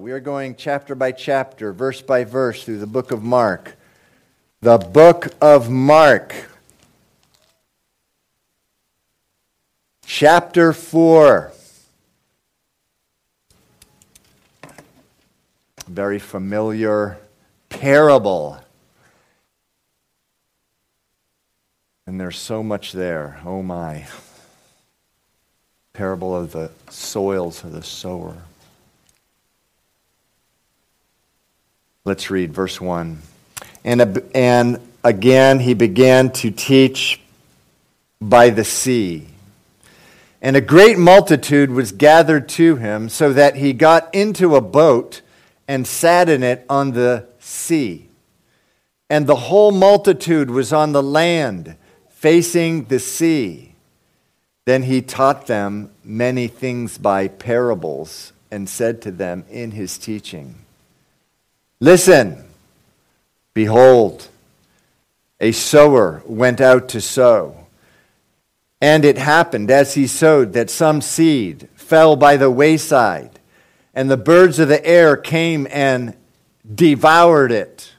We are going chapter by chapter, verse by verse through the book of Mark. The book of Mark, chapter 4. Very familiar parable. And there's so much there. Oh my. Parable of the soils of the sower. Let's read verse 1. And, and again he began to teach by the sea. And a great multitude was gathered to him, so that he got into a boat and sat in it on the sea. And the whole multitude was on the land, facing the sea. Then he taught them many things by parables, and said to them in his teaching, Listen, behold, a sower went out to sow. And it happened as he sowed that some seed fell by the wayside, and the birds of the air came and devoured it.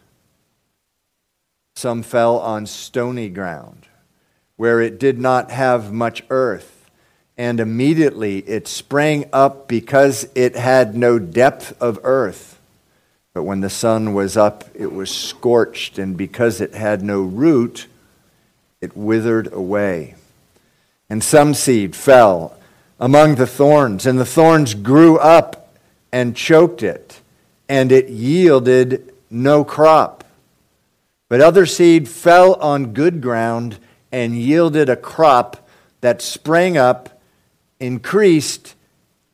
Some fell on stony ground, where it did not have much earth, and immediately it sprang up because it had no depth of earth. But when the sun was up, it was scorched, and because it had no root, it withered away. And some seed fell among the thorns, and the thorns grew up and choked it, and it yielded no crop. But other seed fell on good ground and yielded a crop that sprang up, increased,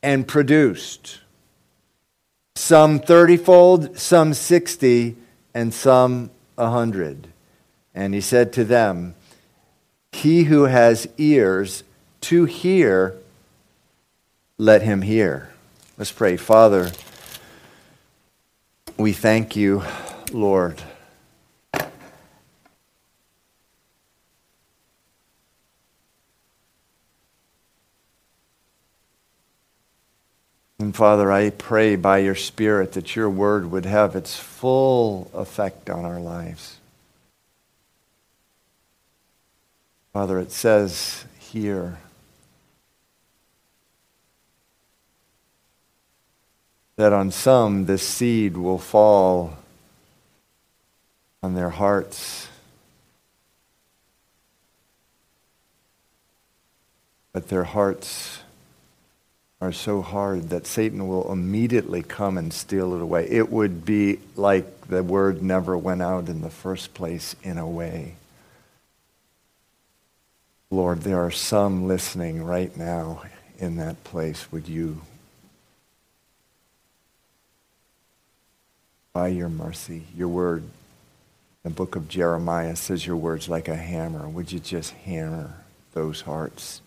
and produced some thirtyfold, some sixty, and some a hundred. And he said to them, He who has ears to hear, let him hear. Let's pray. Father, we thank you, Lord And Father, I pray by your Spirit that your word would have its full effect on our lives. Father, it says here that on some this seed will fall on their hearts. But their hearts are so hard that Satan will immediately come and steal it away. It would be like the word never went out in the first place, in a way. Lord, there are some listening right now in that place. Would you, by your mercy, your word, the book of Jeremiah says your word's like a hammer. Would you just hammer those hearts?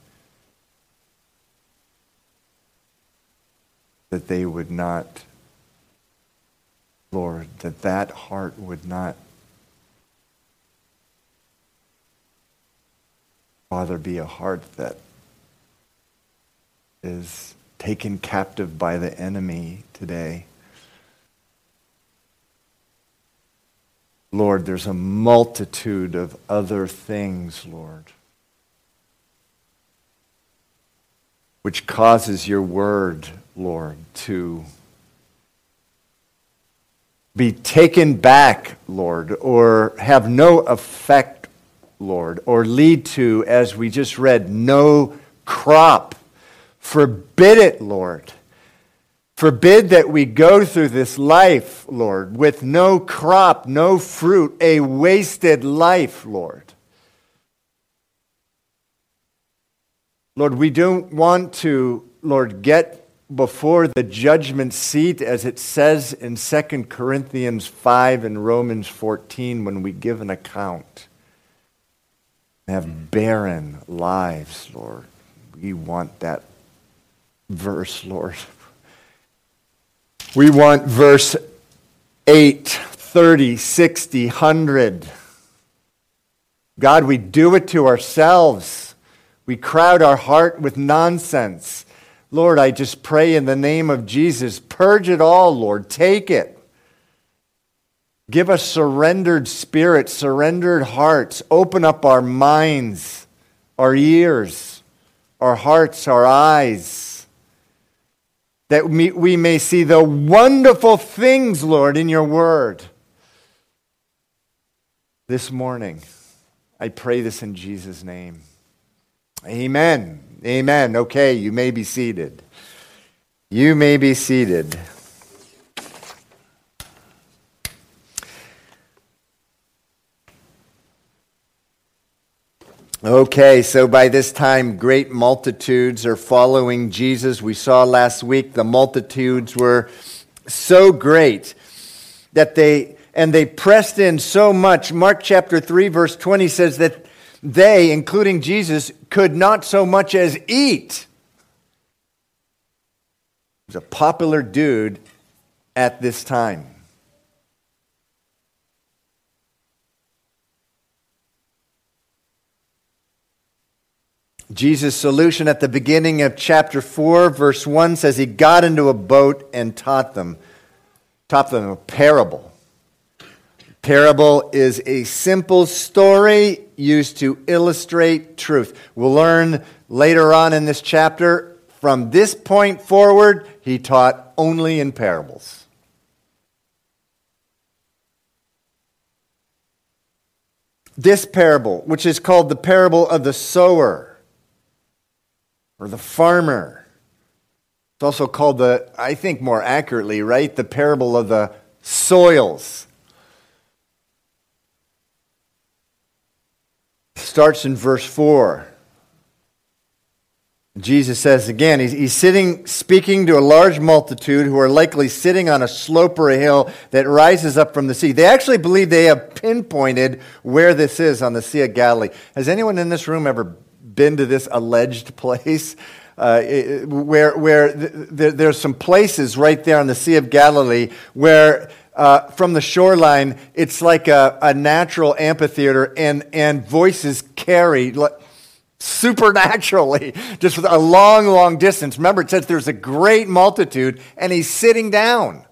That they would not, Lord, that that heart would not, Father, be a heart that is taken captive by the enemy today. Lord, there's a multitude of other things, Lord, which causes your word Lord, to be taken back, Lord, or have no effect, Lord, or lead to, as we just read, no crop. Forbid it, Lord. Forbid that we go through this life, Lord, with no crop, no fruit, a wasted life, Lord. Lord, we don't want to, Lord, get before the judgment seat, as it says in 2 Corinthians 5 and Romans 14, when we give an account. Have mm-hmm. barren lives, Lord. We want that verse, Lord. We want verse 8, 30, 60, 100. God, we do it to ourselves. We crowd our heart with nonsense. Lord, I just pray in the name of Jesus, purge it all, Lord. Take it. Give us surrendered spirits, surrendered hearts. Open up our minds, our ears, our hearts, our eyes, that we may see the wonderful things, Lord, in your word. This morning, I pray this in Jesus' name. Amen. Amen. Okay, you may be seated. You may be seated. Okay, so by this time, great multitudes are following Jesus. We saw last week the multitudes were so great that they, and they pressed in so much. Mark chapter 3, verse 20 says that they, including Jesus, could not so much as eat. He was a popular dude at this time. Jesus' solution at the beginning of chapter 4, verse 1 says he got into a boat and taught them, taught them a parable. Parable is a simple story used to illustrate truth. We'll learn later on in this chapter, from this point forward, he taught only in parables. This parable, which is called the parable of the sower, or the farmer. It's also called the, I think more accurately, right, the parable of the soils. Starts in verse 4. Jesus says again, he's, he's, sitting, speaking to a large multitude who are likely sitting on a slope or a hill that rises up from the sea. They actually believe they have pinpointed where this is on the Sea of Galilee. Has anyone in this room ever been to this alleged place? Uh, where where th- th- there's some places right there on the Sea of Galilee where uh, from the shoreline it's like a, a natural amphitheater and, and voices carry supernaturally just a long, long distance. Remember, it says there's a great multitude and he's sitting down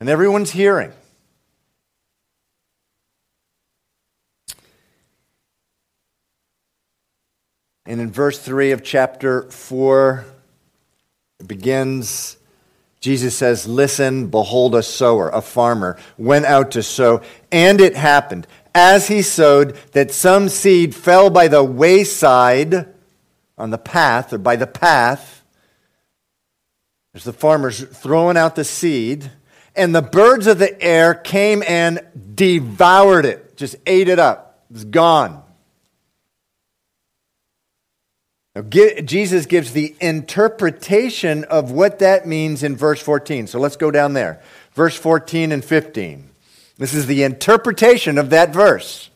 and everyone's hearing. And in verse 3 of chapter 4, it begins Jesus says, Listen, behold, a sower, a farmer, went out to sow. And it happened, as he sowed, that some seed fell by the wayside on the path, or by the path. As the farmer's throwing out the seed, and the birds of the air came and devoured it, just ate it up. It's gone. Now, Jesus gives the interpretation of what that means in verse 14. So let's go down there. Verse 14 and 15. This is the interpretation of that verse.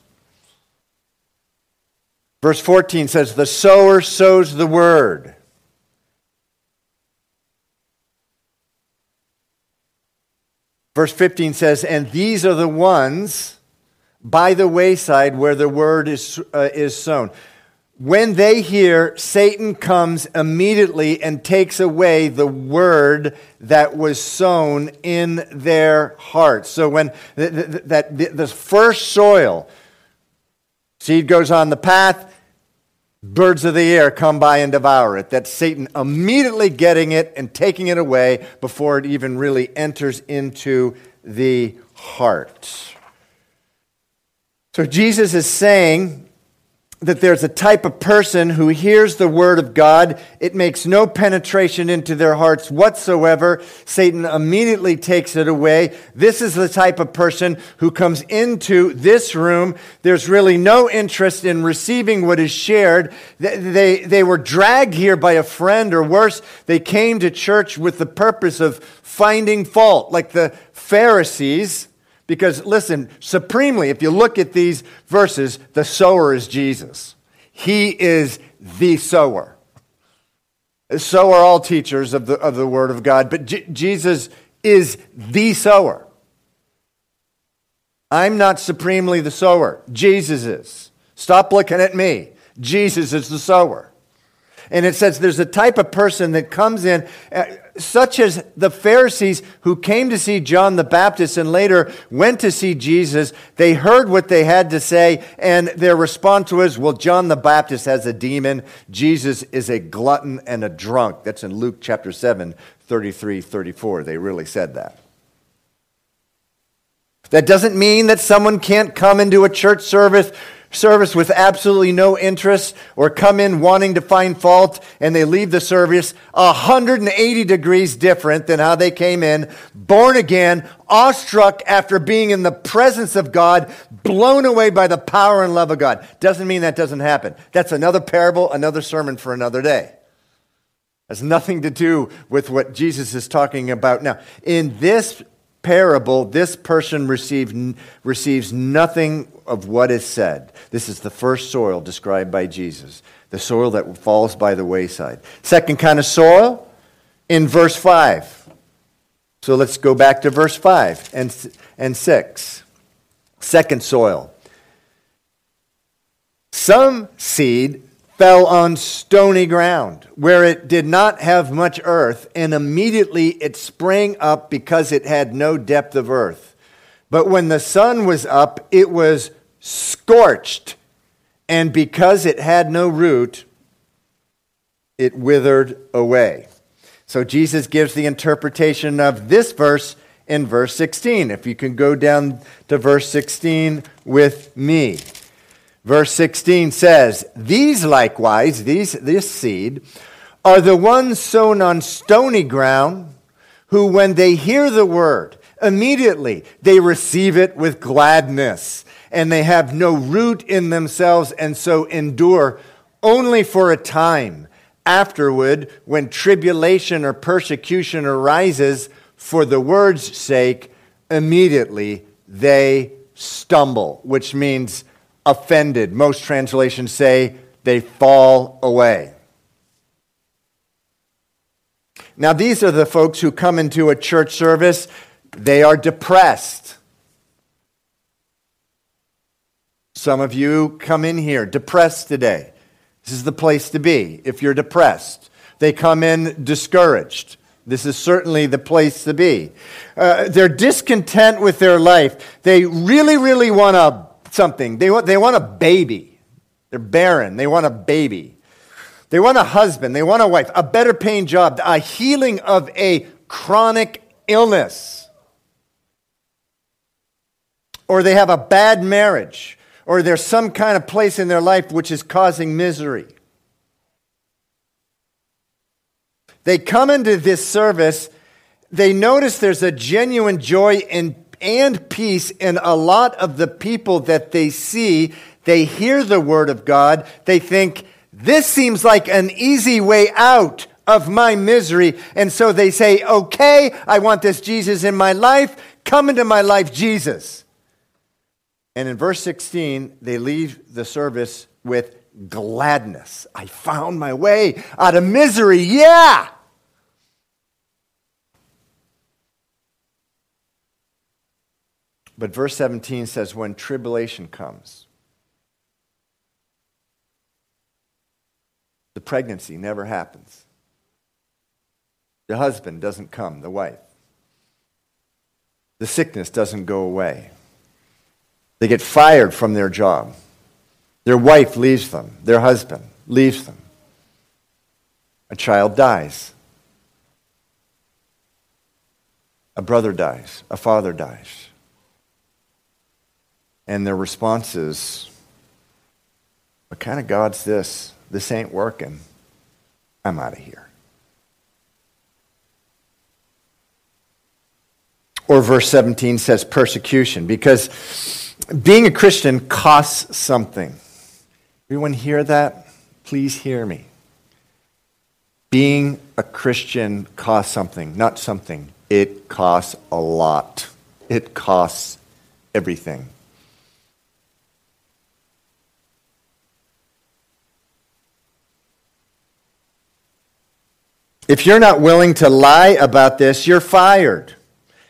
Verse 14 says, The sower sows the word. Verse 15 says, And these are the ones by the wayside where the word is, uh, is sown when they hear, Satan comes immediately and takes away the word that was sown in their hearts. So when that the first soil, seed goes on the path, birds of the air come by and devour it. That's Satan immediately getting it and taking it away before it even really enters into the heart. So Jesus is saying that there's a type of person who hears the word of God. It makes no penetration into their hearts whatsoever. Satan immediately takes it away. This is the type of person who comes into this room. There's really no interest in receiving what is shared. They, they, they were dragged here by a friend, or worse, they came to church with the purpose of finding fault, like the Pharisees because listen, supremely, if you look at these verses, the sower is Jesus. He is the sower. So are all teachers of the, of the Word of God, but J- Jesus is the sower. I'm not supremely the sower. Jesus is. Stop looking at me. Jesus is the sower. And it says there's a type of person that comes in, uh, such as the Pharisees who came to see John the Baptist and later went to see Jesus. They heard what they had to say, and their response was, Well, John the Baptist has a demon. Jesus is a glutton and a drunk. That's in Luke chapter 7, 33, 34. They really said that. That doesn't mean that someone can't come into a church service service with absolutely no interest or come in wanting to find fault and they leave the service 180 degrees different than how they came in, born again, awestruck after being in the presence of God, blown away by the power and love of God. Doesn't mean that doesn't happen. That's another parable, another sermon for another day. Has nothing to do with what Jesus is talking about now. In this parable, this person received, receives nothing of what is said. This is the first soil described by Jesus, the soil that falls by the wayside. Second kind of soil in verse 5. So let's go back to verse 5 and, and 6. Second soil. Some seed fell on stony ground, where it did not have much earth, and immediately it sprang up because it had no depth of earth. But when the sun was up, it was scorched, and because it had no root, it withered away. So Jesus gives the interpretation of this verse in verse 16. If you can go down to verse 16 with me. Verse 16 says, These likewise, these, this seed, are the ones sown on stony ground, who, when they hear the word, immediately they receive it with gladness, and they have no root in themselves, and so endure only for a time. Afterward, when tribulation or persecution arises for the word's sake, immediately they stumble, which means offended. Most translations say they fall away. Now, these are the folks who come into a church service, they are depressed. Some of you come in here depressed today. This is the place to be if you're depressed. They come in discouraged. This is certainly the place to be. Uh, they're discontent with their life. They really, really want to something. They want, they want a baby. They're barren. They want a baby. They want a husband. They want a wife, a better paying job, a healing of a chronic illness. Or they have a bad marriage. Or there's some kind of place in their life which is causing misery. They come into this service, they notice there's a genuine joy in and peace in a lot of the people that they see. They hear the word of God. They think, this seems like an easy way out of my misery. And so they say, okay, I want this Jesus in my life. Come into my life, Jesus. And in verse 16, they leave the service with gladness. I found my way out of misery. Yeah. But verse 17 says, when tribulation comes, the pregnancy never happens. The husband doesn't come, the wife. The sickness doesn't go away. They get fired from their job. Their wife leaves them. Their husband leaves them. A child dies. A brother dies. A father dies. And their response is, What kind of God's this? This ain't working. I'm out of here. Or verse 17 says persecution, because being a Christian costs something. Everyone hear that? Please hear me. Being a Christian costs something, not something. It costs a lot. It costs everything. If you're not willing to lie about this, you're fired.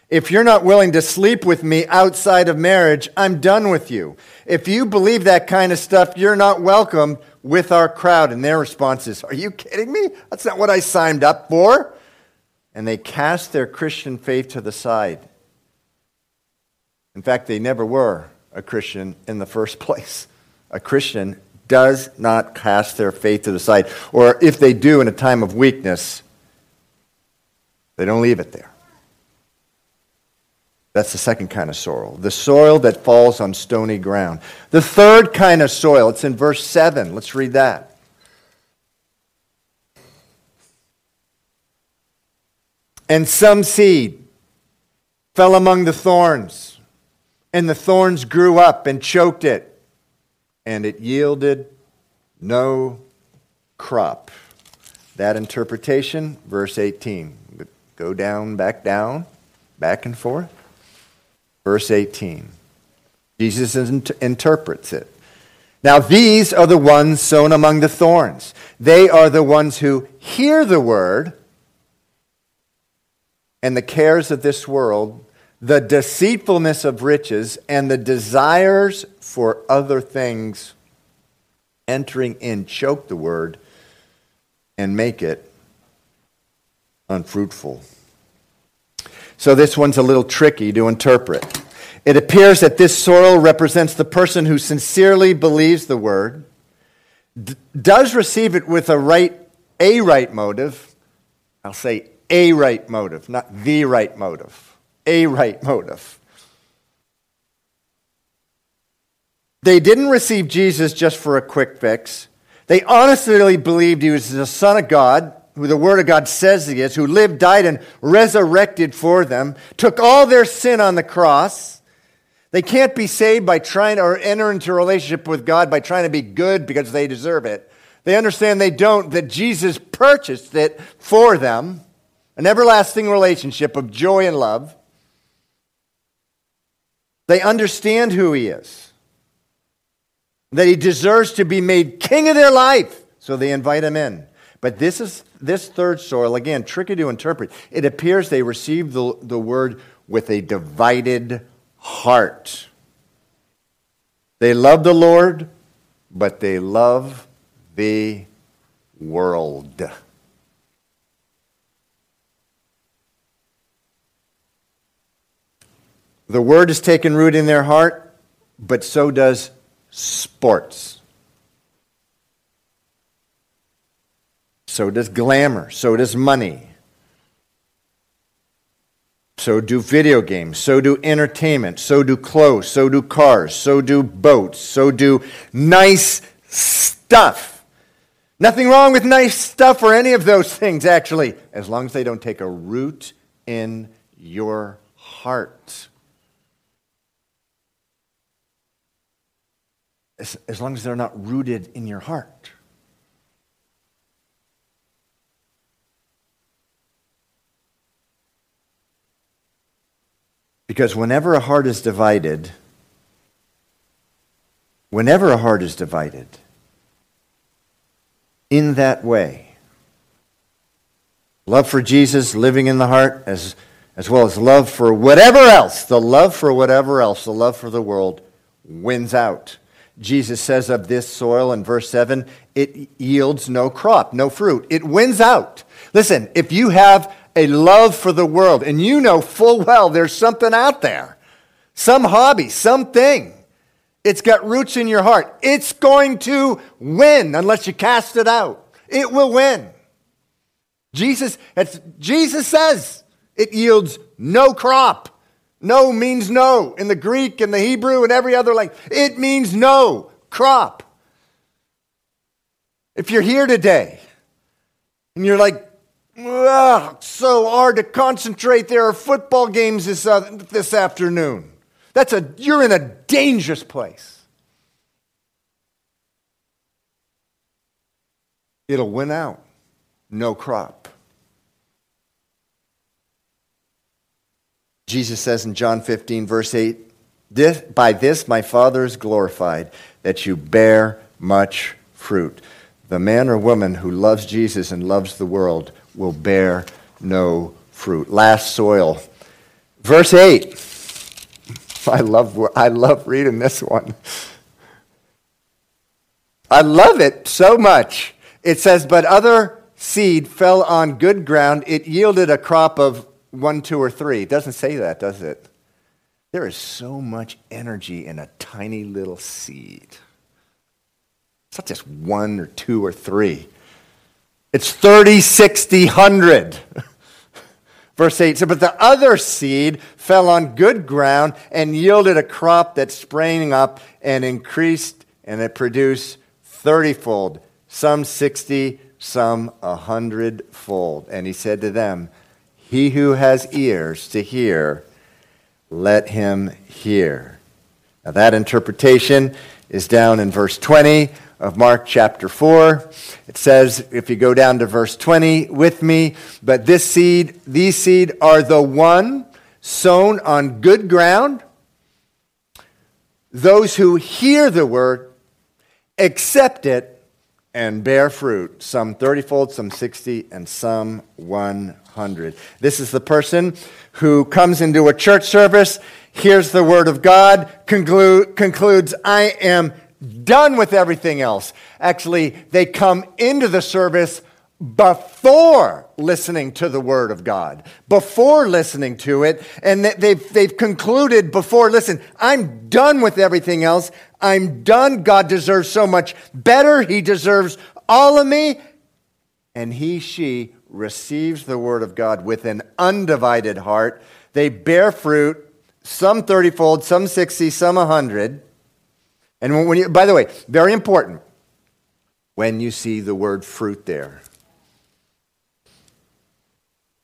If you're not willing to sleep with me outside of marriage, I'm done with you. If you believe that kind of stuff, you're not welcome with our crowd. And their response is, Are you kidding me? That's not what I signed up for. And they cast their Christian faith to the side. In fact, they never were a Christian in the first place. A Christian does not cast their faith to the side. Or if they do in a time of weakness, they don't leave it there. That's the second kind of soil, the soil that falls on stony ground. The third kind of soil, it's in verse 7. Let's read that. And some seed fell among the thorns, and the thorns grew up and choked it, and it yielded no crop. That interpretation, verse 18. Go down, back down, back and forth. Verse 18. Jesus interprets it. Now, these are the ones sown among the thorns. They are the ones who hear the word, and the cares of this world, the deceitfulness of riches, and the desires for other things entering in choke the word and make it unfruitful. So this one's a little tricky to interpret. It appears that this soil represents the person who sincerely believes the word, d- does receive it with a right, a right motive. I'll say a right motive, not the right motive. A right motive. They didn't receive Jesus just for a quick fix. They honestly believed he was the Son of God, who the Word of God says he is, who lived, died, and resurrected for them, took all their sin on the cross. They can't be saved by trying or enter into a relationship with God by trying to be good because they deserve it. They understand they don't, that Jesus purchased it for them an everlasting relationship of joy and love. They understand who he is, that he deserves to be made king of their life, so they invite him in. But this is this third soil, again, tricky to interpret. It appears they received the, the word with a divided heart. They love the Lord, but they love the world. The word has taken root in their heart, but so does sports. So does glamour. So does money. So do video games. So do entertainment. So do clothes. So do cars. So do boats. So do nice stuff. Nothing wrong with nice stuff or any of those things, actually, as long as they don't take a root in your heart. As, as long as they're not rooted in your heart. Because whenever a heart is divided, whenever a heart is divided in that way, love for Jesus living in the heart as, as well as love for whatever else, the love for whatever else, the love for the world wins out. Jesus says of this soil in verse 7 it yields no crop, no fruit. It wins out. Listen, if you have a love for the world, and you know full well there's something out there, some hobby, something. It's got roots in your heart. It's going to win unless you cast it out. It will win. Jesus, Jesus says it yields no crop. No means no in the Greek and the Hebrew and every other language. It means no crop. If you're here today and you're like, Ugh, so hard to concentrate. There are football games this, uh, this afternoon. That's a, you're in a dangerous place. It'll win out. No crop. Jesus says in John 15, verse 8, this, By this my Father is glorified, that you bear much fruit. The man or woman who loves Jesus and loves the world will bear no fruit. Last soil Verse 8. I love, I love reading this one. I love it so much. It says, But other seed fell on good ground. It yielded a crop of one, two, or three. It doesn't say that, does it? There is so much energy in a tiny little seed. It's not just one or two or three. It's 30, 60, 100. Verse 8 said, But the other seed fell on good ground and yielded a crop that sprang up and increased, and it produced thirtyfold, some 60, some a hundredfold. And he said to them, He who has ears to hear, let him hear. Now, that interpretation is down in verse 20 of Mark chapter 4. It says, if you go down to verse 20 with me, but this seed, these seed are the one sown on good ground. Those who hear the word, accept it, and bear fruit, some 30 fold, some 60, and some 100. This is the person who comes into a church service, hears the word of God, conclude, concludes, I am done with everything else. Actually, they come into the service before listening to the Word of God, before listening to it, and they've, they've concluded before, listen, I'm done with everything else. I'm done. God deserves so much better. He deserves all of me. And he, she receives the Word of God with an undivided heart. They bear fruit, some 30 fold, some 60, some 100. And when you, by the way, very important, when you see the word fruit there,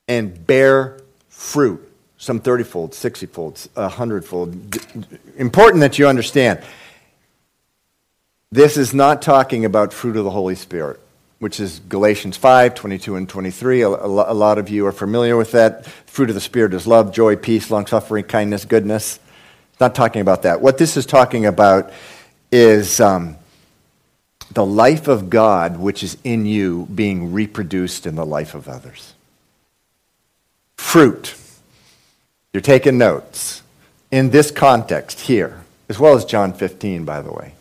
and bear fruit, some 30 fold, 60 fold, 100 fold. Important that you understand. This is not talking about fruit of the Holy Spirit, which is Galatians 5 22 and 23. A, lot of you are familiar with that. Fruit of the Spirit is love, joy, peace, long suffering, kindness, goodness. Not talking about that. What this is talking about is um, the life of God, which is in you, being reproduced in the life of others. Fruit. You're taking notes. In this context here, as well as John 15, by the way.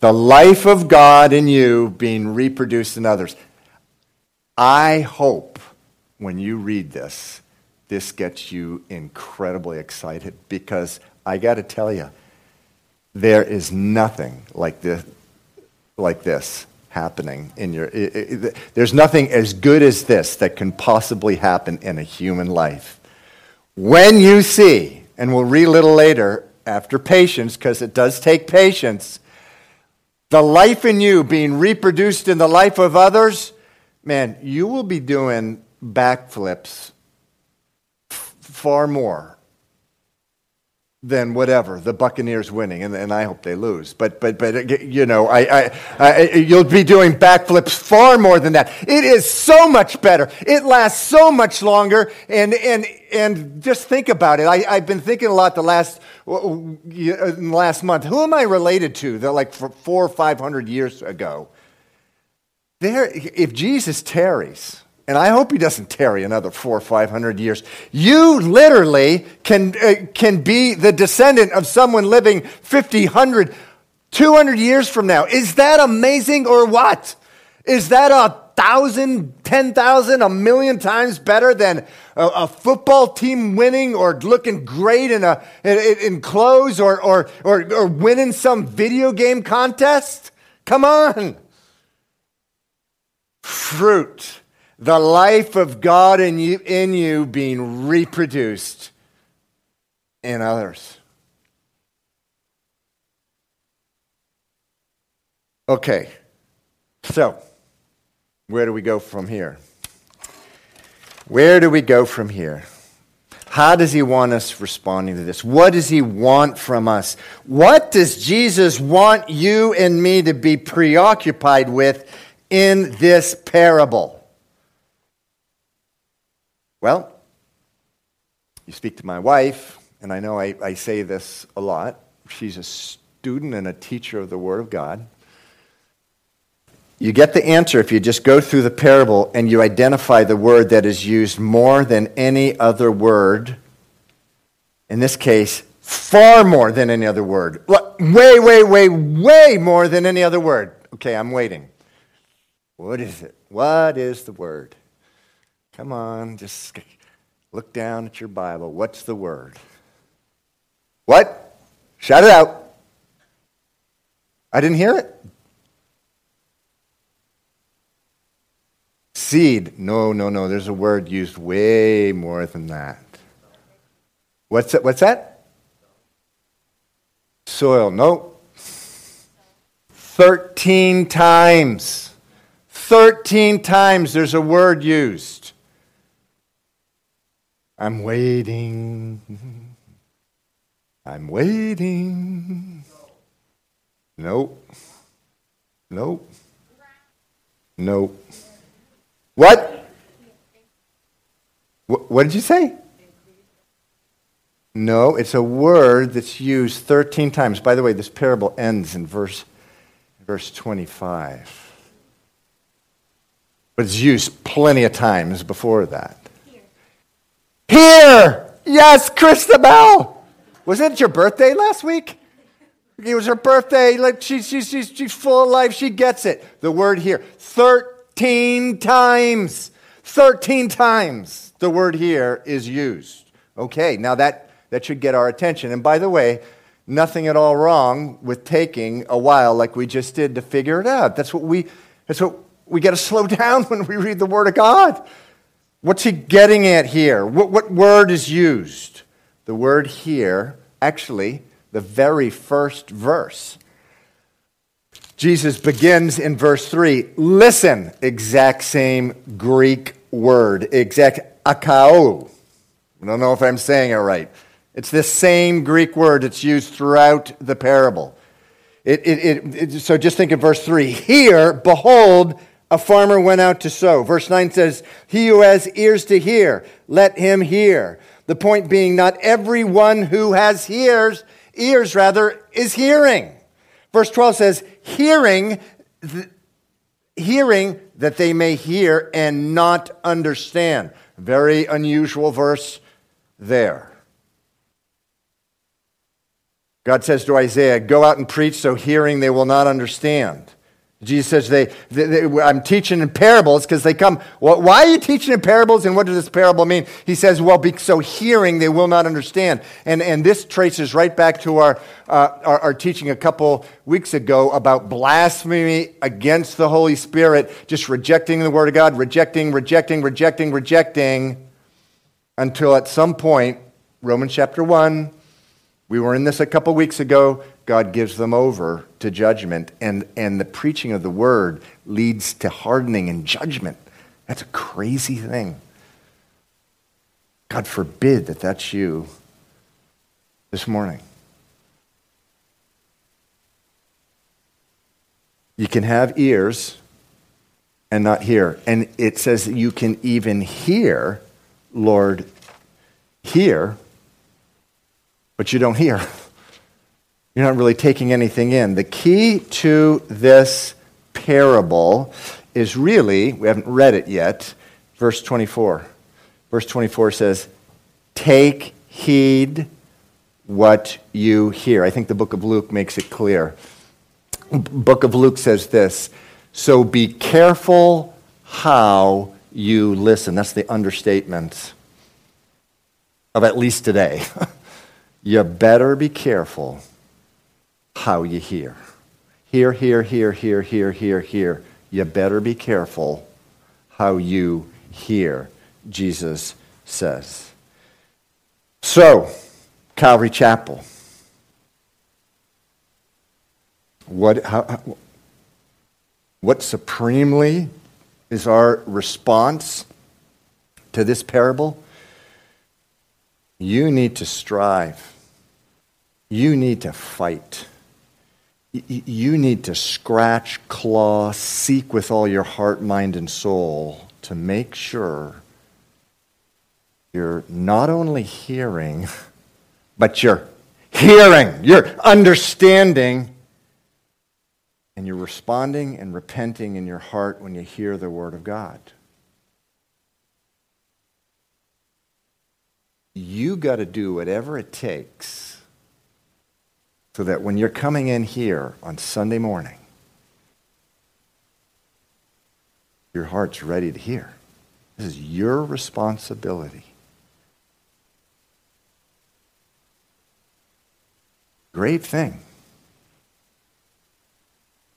The life of God in you being reproduced in others. I hope when you read this, this gets you incredibly excited because I got to tell you, there is nothing like this, like this happening in your. It, it, there's nothing as good as this that can possibly happen in a human life. When you see, and we'll read a little later after patience, because it does take patience, the life in you being reproduced in the life of others, man, you will be doing backflips far more than whatever the Buccaneers winning, and, and I hope they lose. But but but uh, you know, I, I, I, you'll be doing backflips far more than that. It is so much better. It lasts so much longer, and and and just think about it. I, I've been thinking a lot the last uh, last month. Who am I related to? That like four or five hundred years ago. There, if Jesus tarries and I hope he doesn't tarry another four or five hundred years. You literally can, uh, can be the descendant of someone living 50, 100, 200 years from now. Is that amazing or what? Is that a thousand, ten thousand, a million times better than a, a, football team winning or looking great in, a, in, in clothes or, or, or, or winning some video game contest? Come on. Fruit the life of God in you, in you being reproduced in others. Okay, so where do we go from here? Where do we go from here? How does he want us responding to this? What does he want from us? What does Jesus want you and me to be preoccupied with in this parable? Well, you speak to my wife, and I know I, I say this a lot. She's a student and a teacher of the Word of God. You get the answer if you just go through the parable and you identify the word that is used more than any other word In this case, far more than any other word. Way, way, way, way more than any other word. Okay, I'm waiting. What is it? What is the word? Come on, just look down at your Bible. What's the word? What? Shout it out. I didn't hear it. Seed. No, no, no. There's a word used way more than that. What's that? What's that? Soil. No. 13 times. 13 times there's a word used. I'm waiting. I'm waiting. Nope. Nope. Nope. What? What did you say? No, it's a word that's used 13 times. By the way, this parable ends in verse, verse 25. But it's used plenty of times before that. Here. Yes, Christabel! Wasn't it your birthday last week? It was her birthday. Like she, she, she's, she's full of life. She gets it. The word here 13 times. 13 times the word here is used. Okay, now that, that should get our attention. And by the way, nothing at all wrong with taking a while like we just did to figure it out. That's what we, that's what we got to slow down when we read the Word of God. What's he getting at here? What, what word is used? The word here, actually, the very first verse. Jesus begins in verse 3. Listen, exact same Greek word, exact akao. I don't know if I'm saying it right. It's the same Greek word that's used throughout the parable. It, it, it, so just think of verse 3. Here, behold, a farmer went out to sow. Verse 9 says, He who has ears to hear, let him hear. The point being, not everyone who has ears ears rather, is hearing. Verse 12 says, hearing, th- hearing that they may hear and not understand. Very unusual verse there. God says to Isaiah, Go out and preach, so hearing they will not understand. Jesus says, they, they, they I'm teaching in parables because they come, well, why are you teaching in parables and what does this parable mean? He says, well, be, so hearing they will not understand. And, and this traces right back to our, uh, our, our teaching a couple weeks ago about blasphemy against the Holy Spirit, just rejecting the Word of God, rejecting, rejecting, rejecting, rejecting, until at some point, Romans chapter 1, we were in this a couple weeks ago, God gives them over to judgment, and, and the preaching of the word leads to hardening and judgment. That's a crazy thing. God forbid that that's you this morning. You can have ears and not hear. And it says you can even hear, Lord, hear, but you don't hear. You're not really taking anything in. The key to this parable is really, we haven't read it yet, verse 24. Verse 24 says, Take heed what you hear. I think the book of Luke makes it clear. Book of Luke says this So be careful how you listen. That's the understatement of at least today. you better be careful how you hear. Hear, hear, hear, hear, hear, hear, hear. You better be careful how you hear, Jesus says. So, Calvary Chapel. What, how, what supremely is our response to this parable? You need to strive. You need to fight you need to scratch, claw, seek with all your heart, mind, and soul to make sure you're not only hearing, but you're hearing, you're understanding, and you're responding and repenting in your heart when you hear the Word of God. you got to do whatever it takes so that when you're coming in here on Sunday morning, your heart's ready to hear. This is your responsibility. Great thing.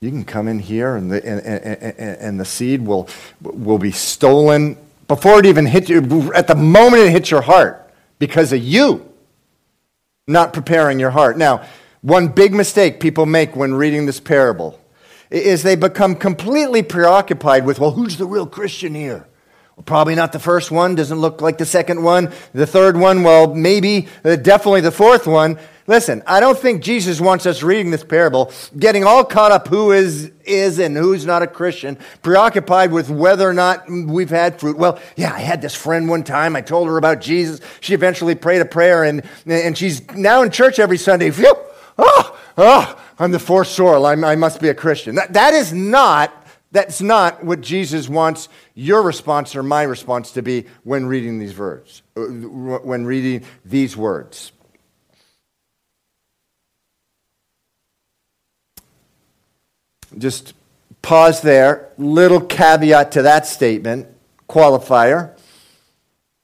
You can come in here and the, and, and, and the seed will, will be stolen before it even hits you, at the moment it hits your heart because of you not preparing your heart. Now, one big mistake people make when reading this parable is they become completely preoccupied with, well, who's the real Christian here? Well, probably not the first one, doesn't look like the second one. The third one, well, maybe, uh, definitely the fourth one. Listen, I don't think Jesus wants us reading this parable, getting all caught up who is, is and who's not a Christian, preoccupied with whether or not we've had fruit. Well, yeah, I had this friend one time. I told her about Jesus. She eventually prayed a prayer, and, and she's now in church every Sunday. Phew! Oh, oh, I'm the fourth. I'm, I must be a Christian. That, that is not that's not what Jesus wants your response or my response to be when reading these words, uh, when reading these words. Just pause there. Little caveat to that statement, qualifier.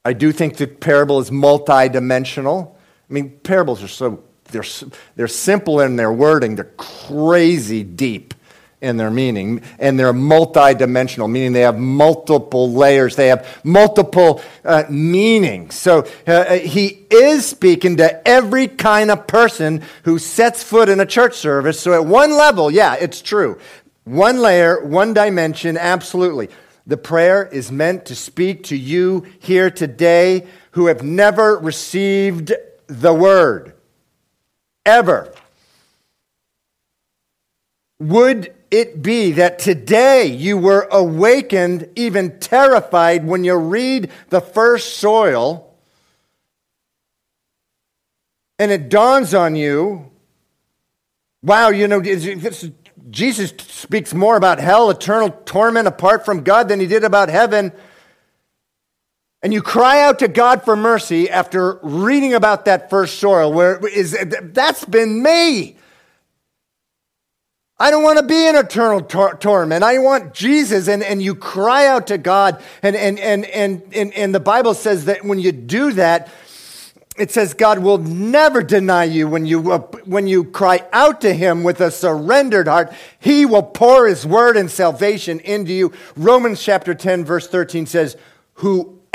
I do think the parable is multidimensional. I mean, parables are so they're, they're simple in their wording, they're crazy deep in their meaning, and they're multidimensional, meaning they have multiple layers, they have multiple uh, meanings. So uh, uh he is speaking to every kind of person who sets foot in a church service. So at one level, yeah, it's true. One layer, one dimension, absolutely. The prayer is meant to speak to you here today who have never received the word. Ever. Would it be that today you were awakened, even terrified, when you read the first soil, and it dawns on you, wow, you know, Jesus speaks more about hell, eternal torment apart from God, than he did about heaven. And you cry out to God for mercy after reading about that first soil, where is that's been me. I don't want to be in eternal tor- torment. I want Jesus. And, and you cry out to God. And, and, and, and, and, and the Bible says that when you do that, it says God will never deny you when you, uh, when you cry out to Him with a surrendered heart. He will pour His word and salvation into you. Romans chapter 10, verse 13 says,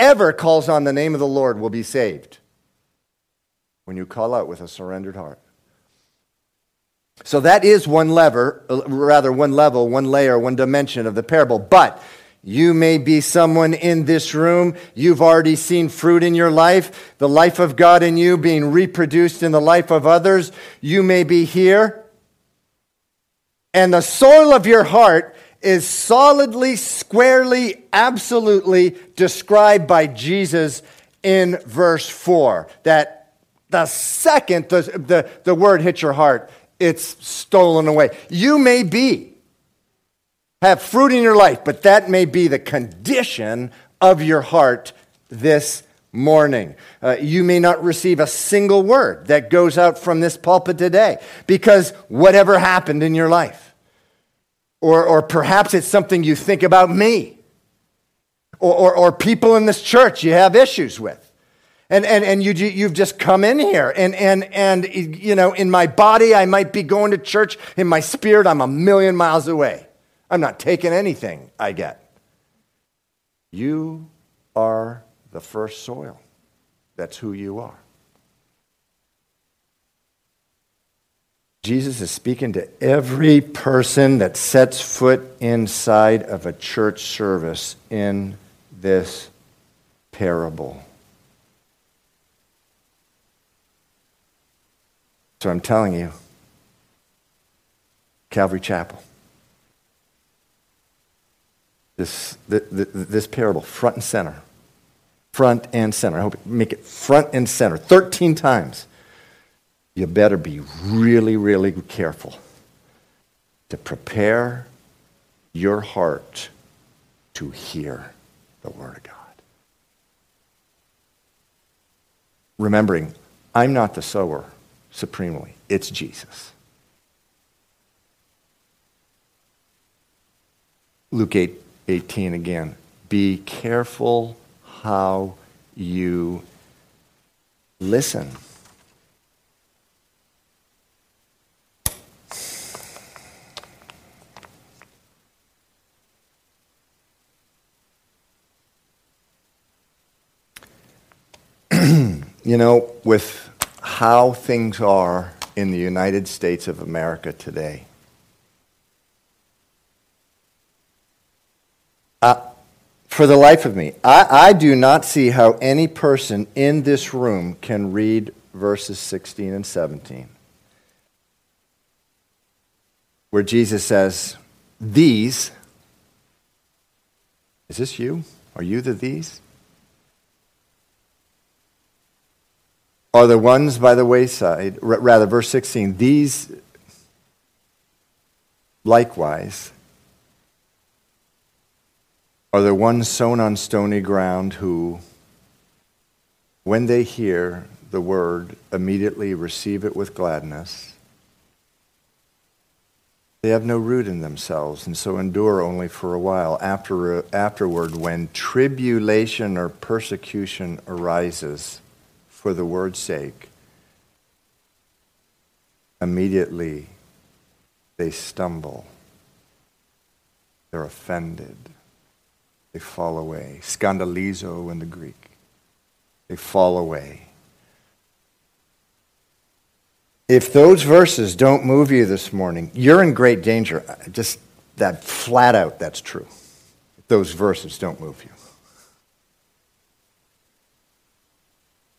Whoever calls on the name of the Lord will be saved when you call out with a surrendered heart. So that is one lever, uh, rather one level, one layer, one dimension of the parable. But you may be someone in this room. You've already seen fruit in your life, the life of God in you being reproduced in the life of others. You may be here. And the soil of your heart is solidly, squarely, absolutely described by Jesus in verse 4. That the second the, the, the word hits your heart, it's stolen away. You may be, have fruit in your life, but that may be the condition of your heart this morning. Uh, you may not receive a single word that goes out from this pulpit today because whatever happened in your life. Or, or perhaps it's something you think about me or, or, or people in this church you have issues with. And, and, and you, you've just come in here and, and, and you know in my body i might be going to church. In my spirit i'm a million miles away. I'm not taking anything i get. You are the first soil. That's who you are jesus is speaking to every person that sets foot inside of a church service in this parable So I'm telling you, Calvary Chapel, this, this parable, front and center. Front and center. I hope you make it front and center 13 times. You better be really, really careful to prepare your heart to hear the Word of God. remembering I'm not the sower supremely, it's Jesus. Luke 8, 18 again. Be careful how you listen. You know, with how things are in the United States of America today, for the life of me, I, I do not see how any person in this room can read verses 16 and 17, where Jesus says, These, is this you? Are you the these? Are the ones by the wayside, rather, verse 16, these likewise are the ones sown on stony ground who, when they hear the word, immediately receive it with gladness. They have no root in themselves, and so endure only for a while. After, afterward, when tribulation or persecution arises, for the word's sake, immediately they stumble. They're offended. They fall away. Scandalizo in the Greek. They fall away. If those verses don't move you this morning, you're in great danger. Just that flat out, that's true. If those verses don't move you.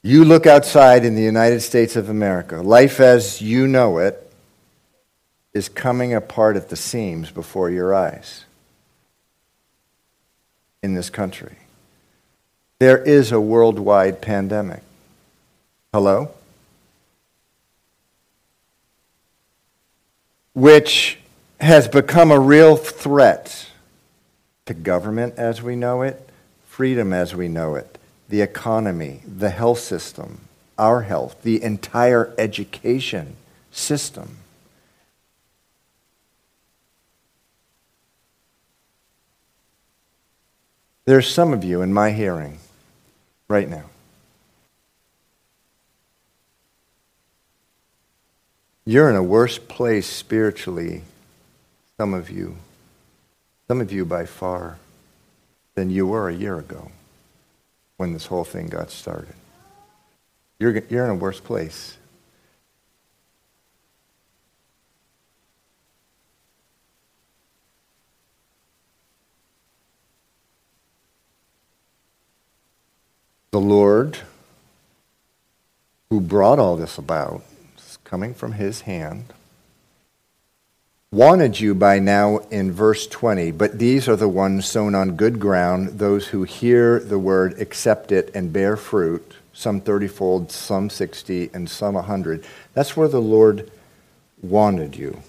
You look outside in the United States of America. Life as you know it is coming apart at the seams before your eyes in this country. There is a worldwide pandemic. Hello? Which has become a real threat to government as we know it, freedom as we know it the economy, the health system, our health, the entire education system. There's some of you in my hearing right now. You're in a worse place spiritually, some of you, some of you by far, than you were a year ago when this whole thing got started. You're, you're in a worse place. The Lord, who brought all this about, is coming from his hand wanted you by now in verse 20, but these are the ones sown on good ground, those who hear the word, accept it, and bear fruit, some 30 fold, some 60, and some 100. That's where the Lord wanted you.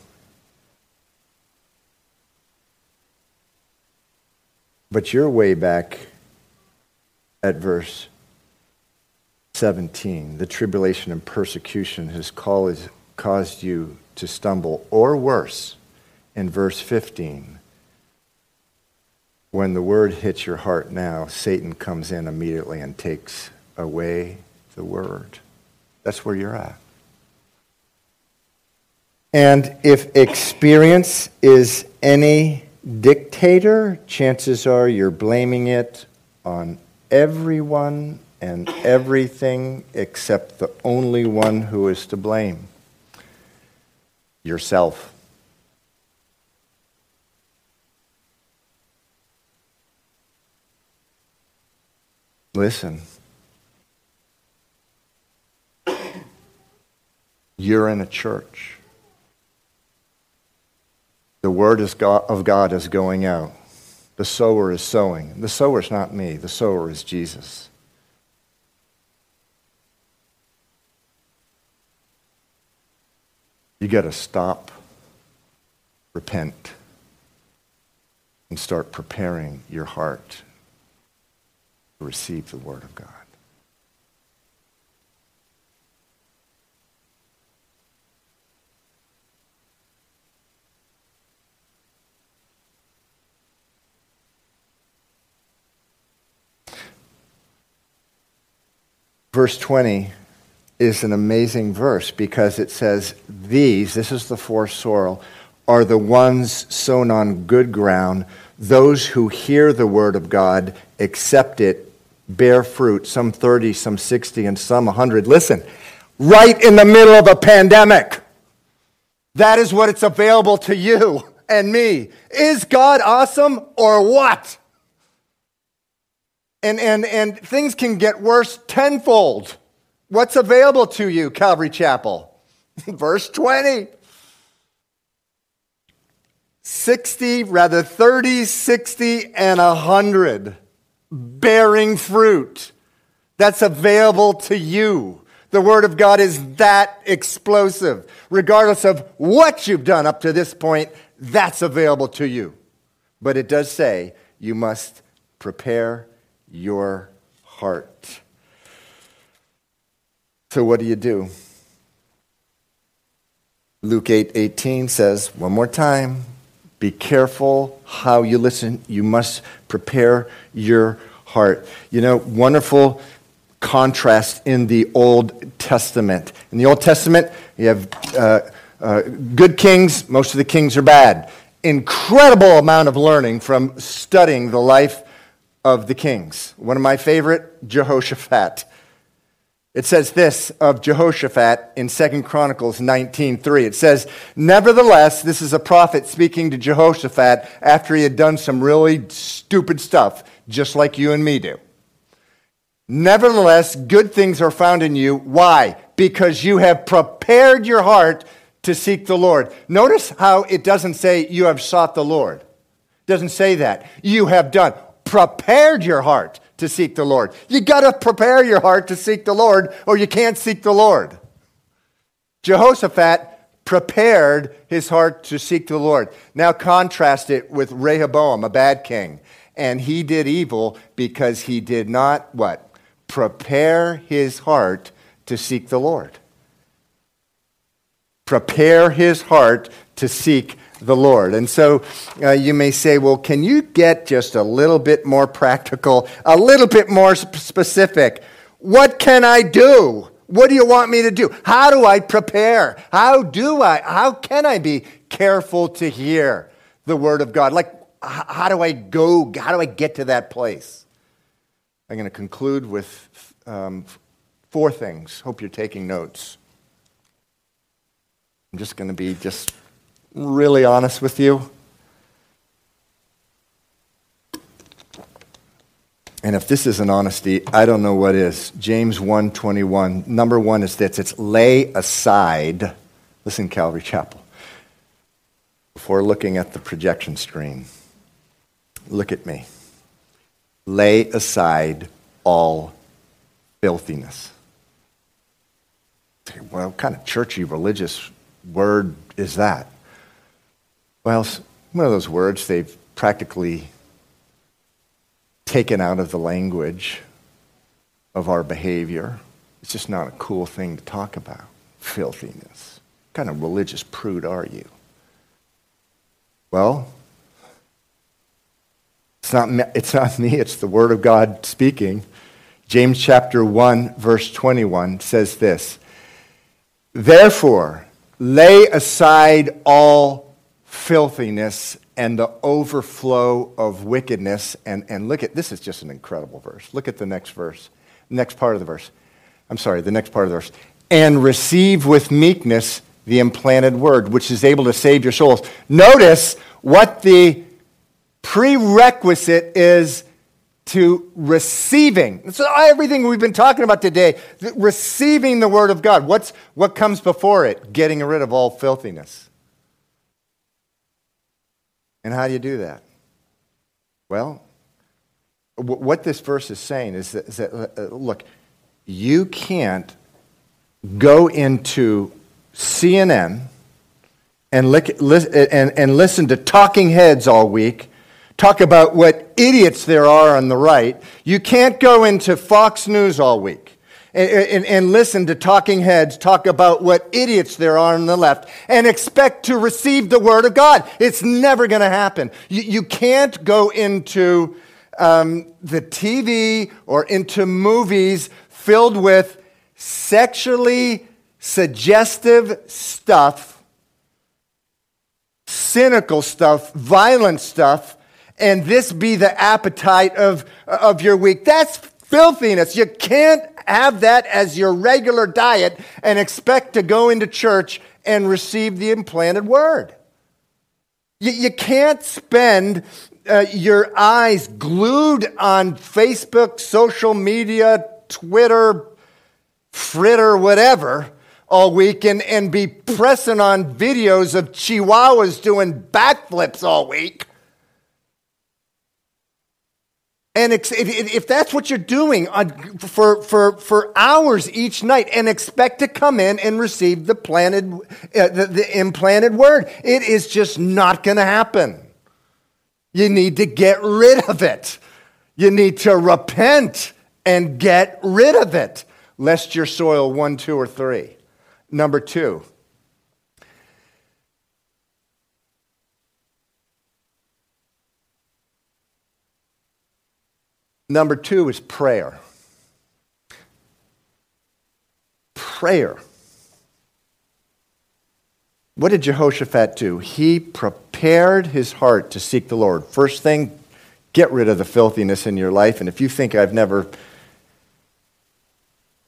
But you're way back at verse 17. The tribulation and persecution has caused you to stumble, or worse, in verse 15. When the word hits your heart now, Satan comes in immediately and takes away the word. That's where you're at. And if experience is any dictator, chances are you're blaming it on everyone and everything except the only one who is to blame yourself. Listen. You're in a church. The word of God is going out. The sower is sowing. The sower is not me, the sower is Jesus. You got to stop, repent, and start preparing your heart to receive the Word of God. Verse 20 is an amazing verse because it says, These, this is the fourth sorrel, are the ones sown on good ground, those who hear the word of God, accept it, bear fruit, some 30, some 60, and some 100. Listen, right in the middle of a pandemic. That is what it's available to you and me. Is God awesome or what? And, and, and things can get worse tenfold. What's available to you, Calvary Chapel? Verse 20. 60, rather 30, 60, and 100 bearing fruit that's available to you. The Word of God is that explosive. Regardless of what you've done up to this point, that's available to you. But it does say you must prepare your heart. So, what do you do? Luke 8 18 says, one more time, be careful how you listen. You must prepare your heart. You know, wonderful contrast in the Old Testament. In the Old Testament, you have uh, uh, good kings, most of the kings are bad. Incredible amount of learning from studying the life of the kings. One of my favorite, Jehoshaphat. It says this of Jehoshaphat in 2 Chronicles 19:3. It says, "Nevertheless, this is a prophet speaking to Jehoshaphat after he had done some really stupid stuff, just like you and me do. Nevertheless, good things are found in you. Why? Because you have prepared your heart to seek the Lord. Notice how it doesn't say you have sought the Lord. It doesn't say that. You have done prepared your heart to seek the Lord. You got to prepare your heart to seek the Lord, or you can't seek the Lord. Jehoshaphat prepared his heart to seek the Lord. Now contrast it with Rehoboam, a bad king. And he did evil because he did not what? Prepare his heart to seek the Lord. Prepare his heart to seek the Lord. And so uh, you may say, well, can you get just a little bit more practical, a little bit more specific? What can I do? What do you want me to do? How do I prepare? How do I, how can I be careful to hear the word of God? Like, how do I go? How do I get to that place? I'm going to conclude with um, four things. Hope you're taking notes. I'm just going to be just really honest with you. And if this isn't honesty, I don't know what is. James 1:21. Number 1 is this. It's lay aside. Listen, Calvary Chapel. Before looking at the projection screen, look at me. Lay aside all filthiness. Well, what kind of churchy religious word is that? Well, one of those words they've practically taken out of the language of our behavior. It's just not a cool thing to talk about. Filthiness. What kind of religious prude are you? Well, it's not, it's not me, it's the Word of God speaking. James chapter 1, verse 21 says this Therefore, lay aside all filthiness and the overflow of wickedness. And, and look at this is just an incredible verse. Look at the next verse, next part of the verse. I'm sorry, the next part of the verse. And receive with meekness the implanted word, which is able to save your souls. Notice what the prerequisite is to receiving. So everything we've been talking about today, receiving the word of God. What's what comes before it? Getting rid of all filthiness. And how do you do that? Well, what this verse is saying is that, is that uh, look, you can't go into CNN and, lick, and, and listen to talking heads all week talk about what idiots there are on the right. You can't go into Fox News all week and, and, and, listen to talking heads talk about what idiots there are on the left and expect to receive the word of God. It's never going to happen. You, you, can't go into um, the TV or into movies filled with sexually suggestive stuff, cynical stuff, violent stuff, and this be the appetite of, of your week. That's filthiness. You can't have that as your regular diet and expect to go into church and receive the implanted word. You, you can't spend uh, your eyes glued on Facebook, social media, Twitter, fritter, whatever, all week and, and be pressing on videos of chihuahuas doing backflips all week. And if that's what you're doing for, for, for hours each night and expect to come in and receive the, planted, uh, the, the implanted word, it is just not going to happen. You need to get rid of it. You need to repent and get rid of it, lest your soil one, two, or three. Number two, Number two is prayer. Prayer. What did Jehoshaphat do? He prepared his heart to seek the Lord. First thing, get rid of the filthiness in your life. And if you think I've never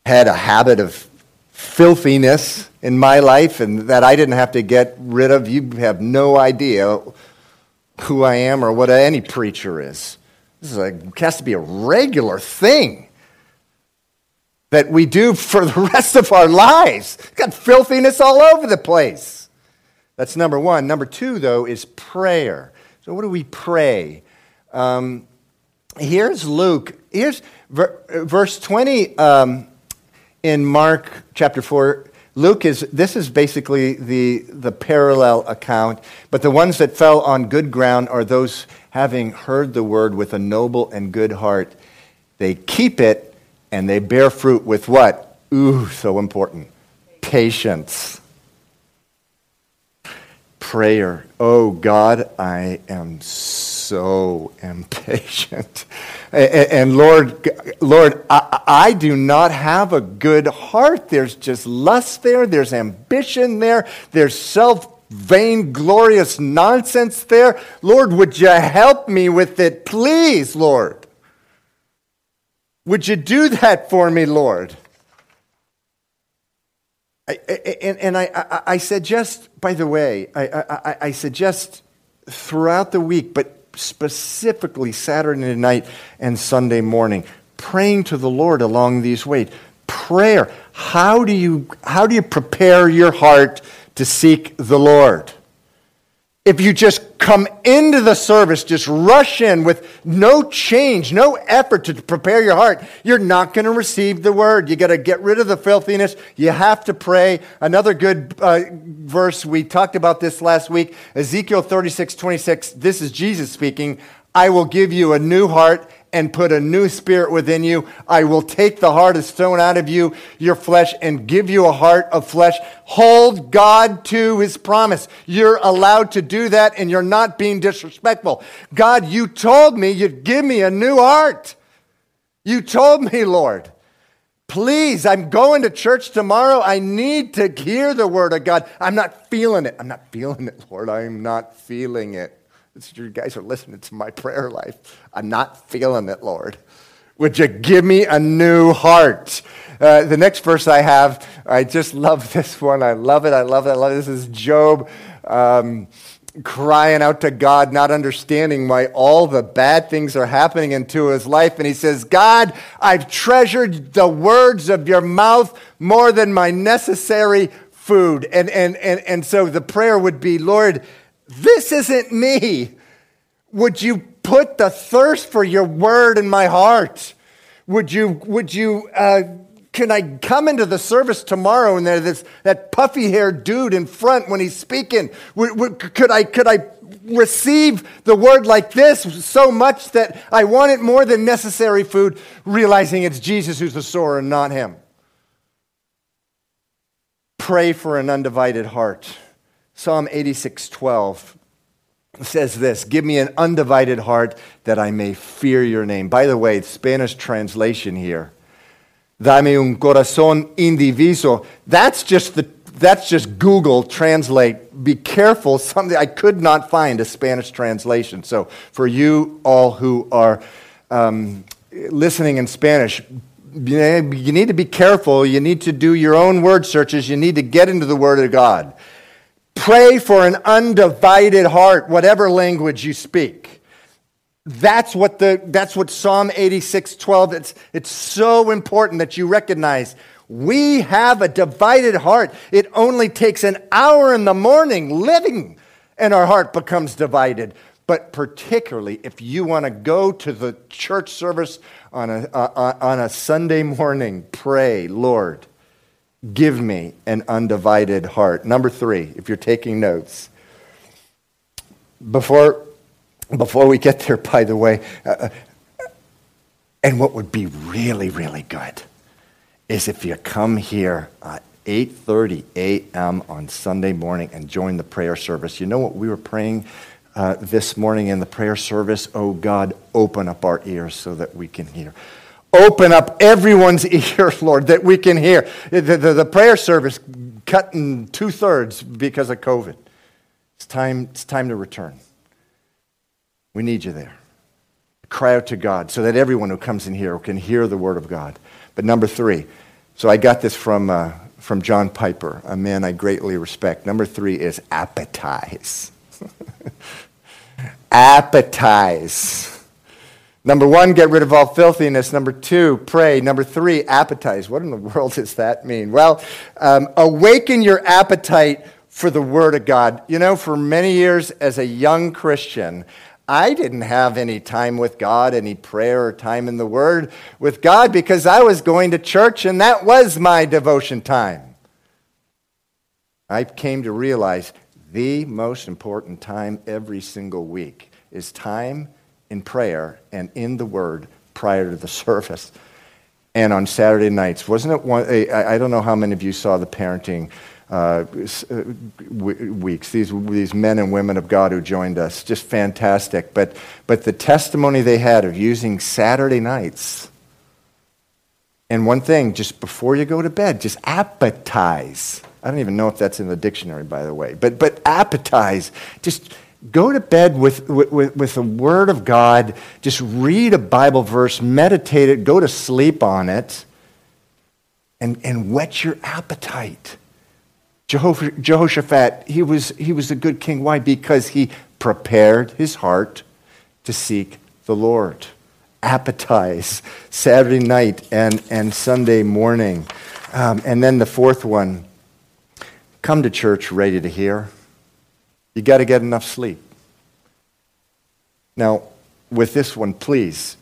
had a habit of filthiness in my life and that I didn't have to get rid of, you have no idea who I am or what any preacher is. This is has to be a regular thing that we do for the rest of our lives. Got filthiness all over the place. That's number one. Number two, though, is prayer. So, what do we pray? Um, here's Luke. Here's verse 20 um, in Mark chapter 4. Luke is, this is basically the, the parallel account, but the ones that fell on good ground are those having heard the word with a noble and good heart. They keep it and they bear fruit with what? Ooh, so important. Patience. Prayer. Oh God, I am so impatient. And Lord, Lord, I, I, do not have a good heart. There's just lust there. There's ambition there. There's self vainglorious nonsense there. Lord, would you help me with it, please, Lord? Would you do that for me, Lord? I, and, and I, I, I, suggest, by the way, I, I, I suggest throughout the week, but specifically Saturday night and Sunday morning, praying to the Lord along these ways. Prayer. How do you, how do you prepare your heart to seek the Lord? If you just come into the service, just rush in with no change, no effort to prepare your heart, you're not going to receive the word. You got to get rid of the filthiness. You have to pray. Another good uh, verse, we talked about this last week, Ezekiel 36, 26. This is Jesus speaking. I will give you a new heart and put a new spirit within you. I will take the heart of stone out of you, your flesh, and give you a heart of flesh. Hold God to his promise. You're allowed to do that, and you're not being disrespectful. God, you told me you'd give me a new heart. You told me, Lord. Please, I'm going to church tomorrow. I need to hear the word of God. I'm not feeling it. I'm not feeling it, Lord. I'm not feeling it. You guys are listening to my prayer life. I'm not feeling it, Lord. Would you give me a new heart? Uh, the next verse I have, I just love this one. I love it. I love it. I love it. This is Job um, crying out to God, not understanding why all the bad things are happening into his life. And he says, God, I've treasured the words of your mouth more than my necessary food. And, and, and, and so the prayer would be, Lord, this isn't me. Would you put the thirst for your word in my heart? Would you, would you, uh, can I come into the service tomorrow and there's this, that puffy haired dude in front when he's speaking? Would, would, could, I, could I receive the word like this so much that I want it more than necessary food, realizing it's Jesus who's the sower and not him? Pray for an undivided heart. Psalm 86:12 says this, "Give me an undivided heart that I may fear your name." By the way, Spanish translation here Dame un corazón indiviso. That's just the that's just Google Translate. Be careful. Something I could not find a Spanish translation. So for you all who are um, listening in Spanish, you need to be careful. You need to do your own word searches. You need to get into the Word of God. Pray for an undivided heart, whatever language you speak. That's what, the, that's what Psalm 86 12, it's, it's so important that you recognize we have a divided heart. It only takes an hour in the morning living, and our heart becomes divided. But particularly if you want to go to the church service on a, uh, on a Sunday morning, pray, Lord, give me an undivided heart. Number three, if you're taking notes, before, before we get there, by the way, uh, uh and what would be really, really good is if you come here at 8.30 a.m. on Sunday morning and join the prayer service. You know what we were praying uh, this morning in the prayer service? Oh, God, open up our ears so that we can hear. Open up everyone's ear, Lord, that we can hear. The, the, the prayer service cut in two thirds because of COVID. It's time, it's time to return. We need you there. Cry out to God so that everyone who comes in here can hear the word of God. But number three, so I got this from, uh, from John Piper, a man I greatly respect. Number three is appetize. appetize. Number one, get rid of all filthiness. Number two, pray. Number three, appetize. What in the world does that mean? Well, um, awaken your appetite for the Word of God. You know, for many years as a young Christian, I didn't have any time with God, any prayer or time in the Word with God because I was going to church and that was my devotion time. I came to realize the most important time every single week is time in prayer and in the Word prior to the service. And on Saturday nights, wasn't it one? I don't know how many of you saw the parenting uh, uh weeks, these, these men and women of God who joined us. Just fantastic. But, but the testimony they had of using Saturday nights. And one thing, just before you go to bed, just appetize. I don't even know if that's in the dictionary, by the way. But, but appetize. Just go to bed with, with, with the Word of God. Just read a Bible verse, meditate it, go to sleep on it, and, and whet your appetite. Jehoshaphat, he was, he was a good king. Why? Because he prepared his heart to seek the Lord. Appetize Saturday night and, and Sunday morning. Um, and then the fourth one come to church ready to hear. You got to get enough sleep. Now, with this one, please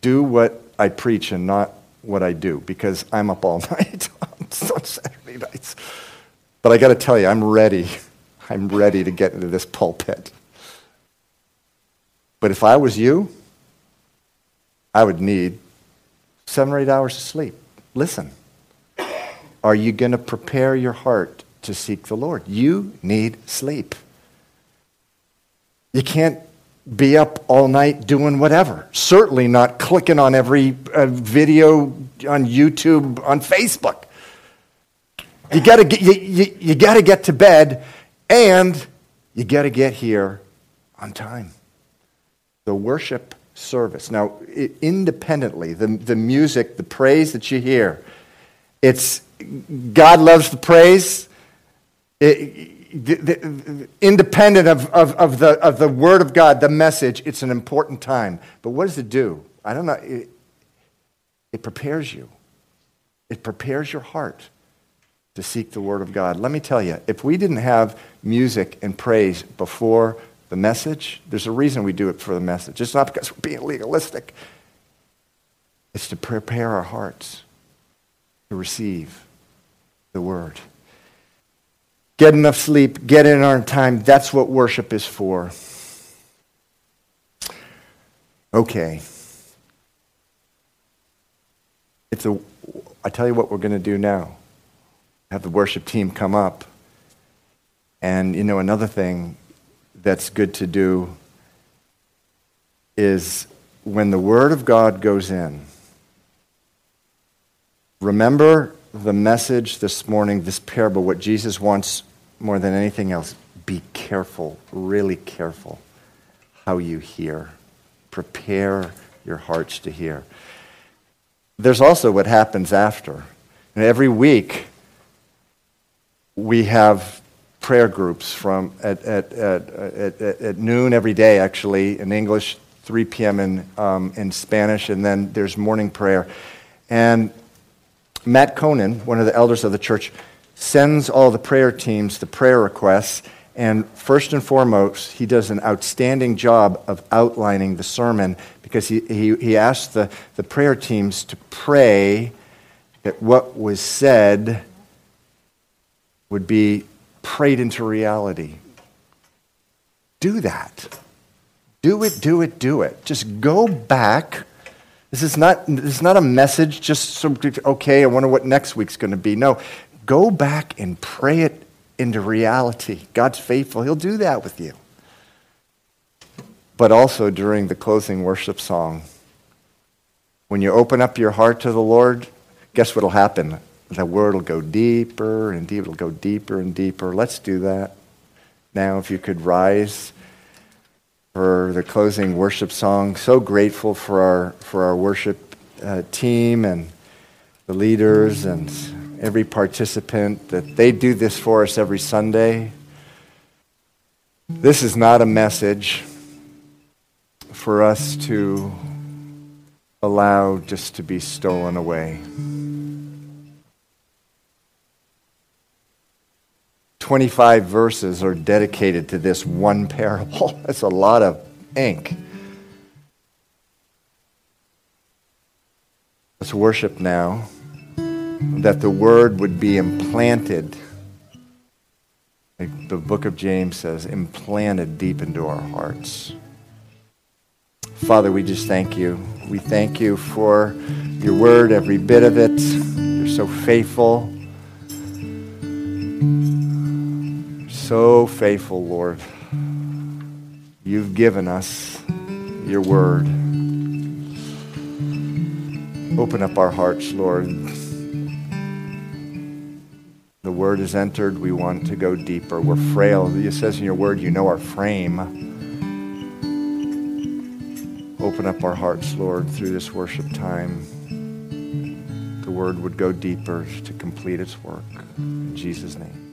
do what I preach and not what I do because I'm up all night on Saturday nights. But I got to tell you, I'm ready. I'm ready to get into this pulpit. But if I was you, I would need seven or eight hours of sleep. Listen, are you going to prepare your heart to seek the Lord? You need sleep. You can't be up all night doing whatever. Certainly not clicking on every uh, video on YouTube, on Facebook. You got to get, you, you, you got to get to bed and you got to get here on time. The worship service. Now, it, independently, the, the music, the praise that you hear, it's God loves the praise. It, the, the, independent of, of, of, the, of the Word of God, the message, it's an important time. But what does it do? I don't know. It, it prepares you, it prepares your heart to seek the Word of God. Let me tell you, if we didn't have music and praise before the message, there's a reason we do it for the message. It's not because we're being legalistic, it's to prepare our hearts to receive the Word. Get enough sleep, get in our time. That's what worship is for. Okay. It's a, I tell you what we're going to do now have the worship team come up. And, you know, another thing that's good to do is when the Word of God goes in, remember the message this morning, this parable, what Jesus wants more than anything else. Be careful, really careful how you hear. Prepare your hearts to hear. There's also what happens after. And every week, we have prayer groups from at, at, at, at, noon every day, actually, in English, 3 p.m. in, um, in Spanish, and then there's morning prayer. And Matt Conan, one of the elders of the church, sends all the prayer teams the prayer requests. And first and foremost, he does an outstanding job of outlining the sermon because he, he, he asked the, the prayer teams to pray that what was said would be prayed into reality. Do that. Do it, do it, do it. Just go back. This is not, this is not a message just so, okay, I wonder what next week's going to be. No, go back and pray it into reality. God's faithful. He'll do that with you. But also during the closing worship song, when you open up your heart to the Lord, guess what will happen? The word will go deeper and deeper. It'll go deeper and deeper. Let's do that. Now, if you could rise for the closing worship song. So grateful for our, for our worship uh, team and the leaders and every participant that they do this for us every Sunday. This is not a message for us to allow just to be stolen away. 25 verses are dedicated to this one parable. That's a lot of ink. Let's worship now that the word would be implanted. Like the book of James says, implanted deep into our hearts. Father, we just thank you. We thank you for your word, every bit of it. You're so faithful. So faithful, Lord. You've given us your word. Open up our hearts, Lord. The word is entered. We want to go deeper. We're frail. It says in your word, you know our frame. Open up our hearts, Lord, through this worship time. The word would go deeper to complete its work. In Jesus' name.